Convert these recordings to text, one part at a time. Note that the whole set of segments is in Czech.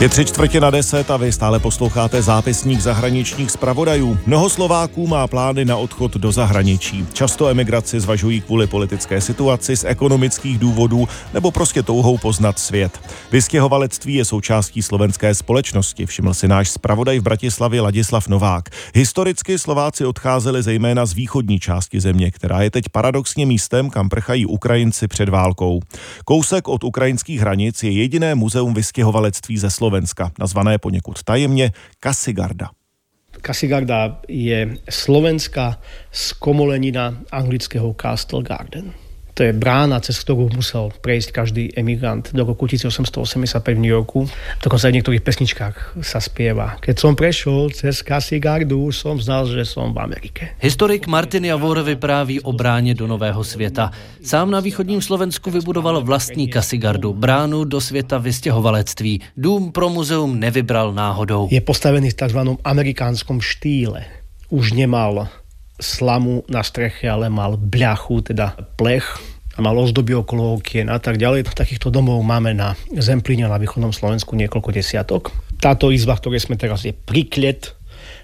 Je tři čtvrtě na deset a vy stále posloucháte zápisník zahraničních zpravodajů. Mnoho Slováků má plány na odchod do zahraničí. Často emigraci zvažují kvůli politické situaci, z ekonomických důvodů nebo prostě touhou poznat svět. Vystěhovalectví je součástí slovenské společnosti, všiml si náš zpravodaj v Bratislavě Ladislav Novák. Historicky Slováci odcházeli zejména z východní části země, která je teď paradoxně místem, kam prchají Ukrajinci před válkou. Kousek od ukrajinských hranic je jediné muzeum vystěhovalectví ze Slovenska Slovenska, nazvané poněkud tajemně Kasigarda. Kasigarda je slovenská skomolenina anglického Castle Garden. To je brána, cez ktorú musel prejsť každý emigrant do roku 1885 v New Yorku. Dokonca aj v niektorých pesničkách sa spieva. Keď som prešiel cez Casigardu, som znal, že som v Amerike. Historik Martin Javor vypráví o bráně do nového světa. Sám na východním Slovensku vybudoval vlastní Kasigardu, bránu do světa vystěhovalectví. Dům pro muzeum nevybral náhodou. Je postavený v tzv. amerikánskom štýle. Už nemal slamu na streche, ale mal bľachu, teda plech a mal ozdoby okolo okien a tak ďalej. Takýchto domov máme na Zemplíne na východnom Slovensku niekoľko desiatok. Táto izba, v ktorej sme teraz, je priklet.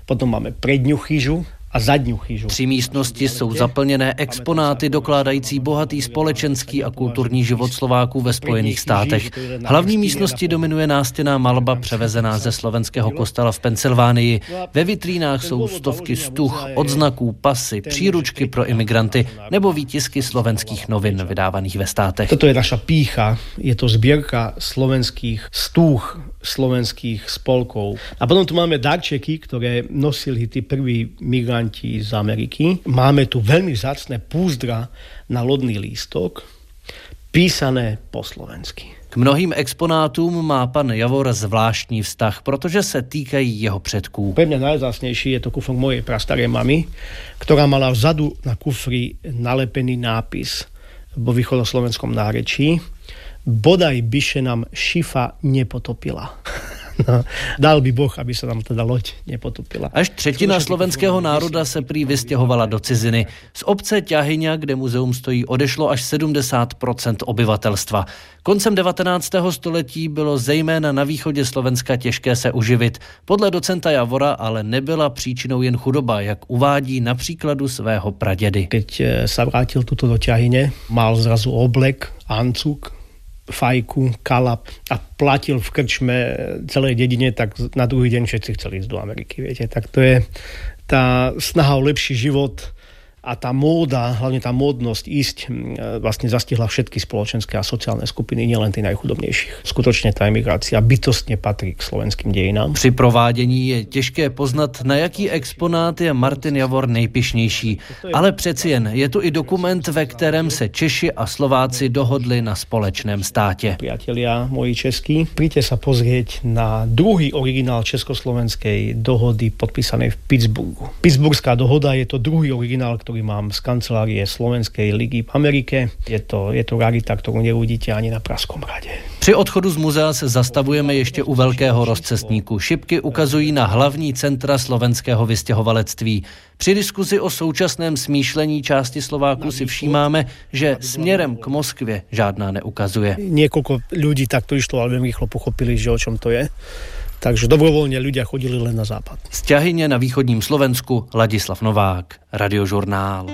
Potom máme predňu chyžu, a zadní chyžu. Tři místnosti jsou zaplněné exponáty dokládající bohatý společenský a kulturní život Slováků ve Spojených státech. Hlavní místnosti dominuje nástěná malba převezená ze slovenského kostela v Pensylvánii. Ve vitrínách jsou stovky stuch, odznaků, pasy, příručky pro imigranty nebo výtisky slovenských novin vydávaných ve státech. Toto je naša pícha, je to sbírka slovenských stuch, slovenských spolkov. A potom tu máme darčeky, ktoré nosili tí prví migranti z Ameriky. Máme tu veľmi vzácne púzdra na lodný lístok, písané po slovensky. K mnohým exponátům má pan Javor zvláštní vztah, protože se týkají jeho předků. Pre mňa najzásnejší je to kufr mojej prastarej mamy, ktorá mala vzadu na kufri nalepený nápis vo východoslovenskom nárečí bodaj by še nám šifa nepotopila. No, dal by Boh, aby se nám teda loď nepotopila. Až třetina slovenského národa se prý vystěhovala do ciziny. Z obce Ťahyňa, kde muzeum stojí, odešlo až 70% obyvatelstva. Koncem 19. století bylo zejména na východě Slovenska těžké se uživit. Podle docenta Javora ale nebyla příčinou jen chudoba, jak uvádí na příkladu svého pradědy. Keď eh, sa vrátil tuto do Ťahyne, mal zrazu oblek, ancuk, fajku, kalap a platil v krčme celej dedine, tak na druhý deň všetci chceli ísť do Ameriky, viete. Tak to je tá snaha o lepší život, a tá móda, hlavne tá módnosť ísť vlastne zastihla všetky spoločenské a sociálne skupiny, nielen tí najchudobnějších. Skutočne tá emigrácia bytostne patrí k slovenským dejinám. Při provádění je těžké poznat, na jaký exponát je Martin Javor nejpišnější. Ale přeci jen je tu i dokument, ve kterém se Češi a Slováci dohodli na společném státě. Priatelia moji českí, príďte sa pozrieť na druhý originál československej dohody podpísanej v Pittsburghu. Pittsburghská dohoda je to druhý originál, ktorý ktorý mám z kancelárie Slovenskej ligy v Amerike. Je to, je to rarita, ktorú neuvidíte ani na Praskom rade. Při odchodu z muzea se zastavujeme ještě u velkého rozcestníku. Šipky ukazují na hlavní centra slovenského vystěhovalectví. Při diskuzi o současném smýšlení části Slováků si všímáme, že směrem k Moskvě žádná neukazuje. Niekoľko ľudí takto išlo, ale rýchlo pochopili, že o čom to je. Takže dobrovolně ľudia chodili len na západ. Z Ťahyně na východním Slovensku Ladislav Novák, Radiožurnál.